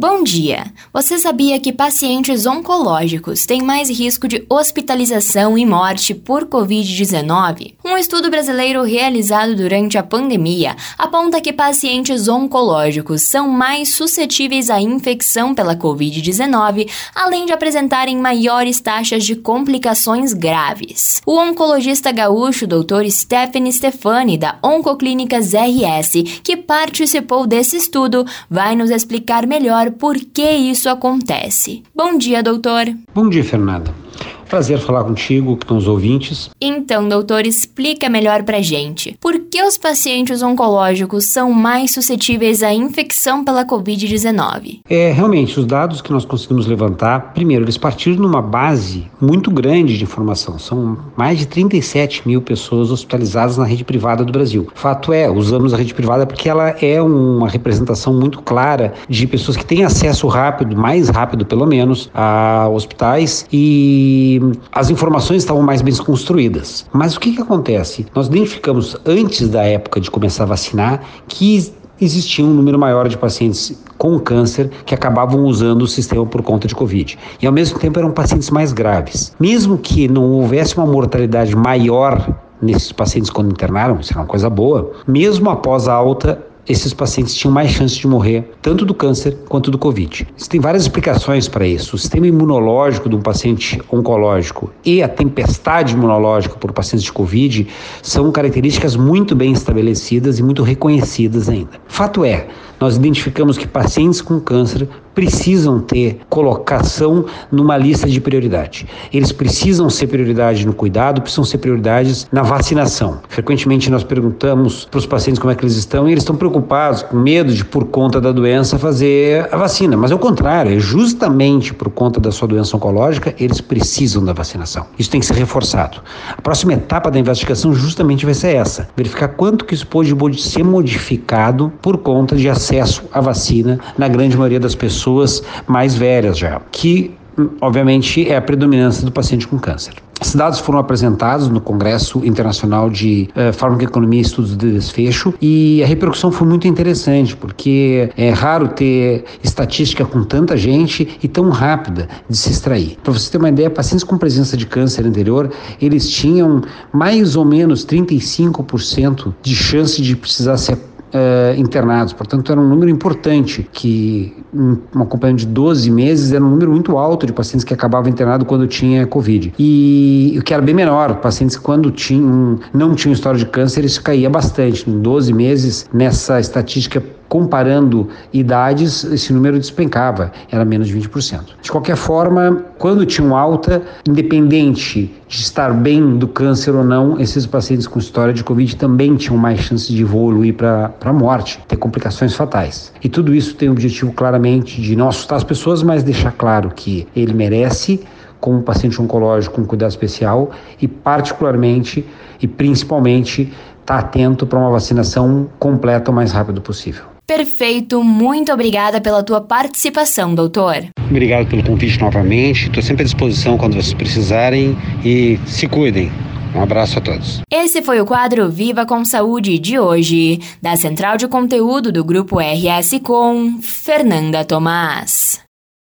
Bom dia! Você sabia que pacientes oncológicos têm mais risco de hospitalização e morte por Covid-19? Um estudo brasileiro realizado durante a pandemia aponta que pacientes oncológicos são mais suscetíveis à infecção pela Covid-19, além de apresentarem maiores taxas de complicações graves. O oncologista gaúcho Dr. Stephanie Stefani, da Oncoclínicas RS, que participou desse estudo, vai nos explicar melhor por que isso acontece. Bom dia, doutor. Bom dia, Fernanda. Prazer falar contigo, com os ouvintes. Então, doutor, explica melhor pra gente. Por que os pacientes oncológicos são mais suscetíveis à infecção pela Covid-19? É, realmente, os dados que nós conseguimos levantar, primeiro, eles partiram de uma base muito grande de informação. São mais de 37 mil pessoas hospitalizadas na rede privada do Brasil. Fato é, usamos a rede privada porque ela é uma representação muito clara de pessoas que têm acesso rápido, mais rápido pelo menos, a hospitais e as informações estavam mais bem construídas. Mas o que, que acontece? Nós identificamos antes da época de começar a vacinar que existia um número maior de pacientes com câncer que acabavam usando o sistema por conta de Covid. E ao mesmo tempo eram pacientes mais graves. Mesmo que não houvesse uma mortalidade maior nesses pacientes quando internaram, isso era uma coisa boa, mesmo após a alta, esses pacientes tinham mais chance de morrer, tanto do câncer quanto do Covid. Existem várias explicações para isso. O sistema imunológico de um paciente oncológico e a tempestade imunológica por pacientes de Covid são características muito bem estabelecidas e muito reconhecidas ainda. Fato é, nós identificamos que pacientes com câncer precisam ter colocação numa lista de prioridade. Eles precisam ser prioridade no cuidado, precisam ser prioridades na vacinação. Frequentemente nós perguntamos para os pacientes como é que eles estão e eles estão preocupados, com medo de, por conta da doença, fazer a vacina. Mas é o contrário, é justamente por conta da sua doença oncológica, eles precisam da vacinação. Isso tem que ser reforçado. A próxima etapa da investigação justamente vai ser essa: verificar quanto que isso pode ser modificado por conta de acesso à vacina na grande maioria das pessoas mais velhas já, que obviamente é a predominância do paciente com câncer. Esses dados foram apresentados no Congresso Internacional de uh, Farmacoeconomia e Estudos de Desfecho e a repercussão foi muito interessante, porque é raro ter estatística com tanta gente e tão rápida de se extrair. Para você ter uma ideia, pacientes com presença de câncer anterior, eles tinham mais ou menos 35% de chance de precisar ser uh, internados. Portanto, era um número importante, que um acompanhamento de 12 meses era um número muito alto de pacientes que acabavam internados quando tinha Covid. E o que era bem menor, pacientes quando tinham, não tinham história de câncer, isso caía bastante. Em 12 meses, nessa estatística comparando idades, esse número despencava, era menos de 20%. De qualquer forma, quando tinham alta, independente de estar bem do câncer ou não, esses pacientes com história de Covid também tinham mais chance de evoluir para a morte, ter complicações fatais. E tudo isso tem o objetivo claramente de não assustar as pessoas, mas deixar claro que ele merece como paciente oncológico com cuidado especial e particularmente e principalmente estar tá atento para uma vacinação completa o mais rápido possível. Perfeito, muito obrigada pela tua participação, doutor. Obrigado pelo convite novamente. Estou sempre à disposição quando vocês precisarem e se cuidem. Um abraço a todos. Esse foi o quadro Viva com Saúde de hoje, da Central de Conteúdo do Grupo RS com Fernanda Tomás.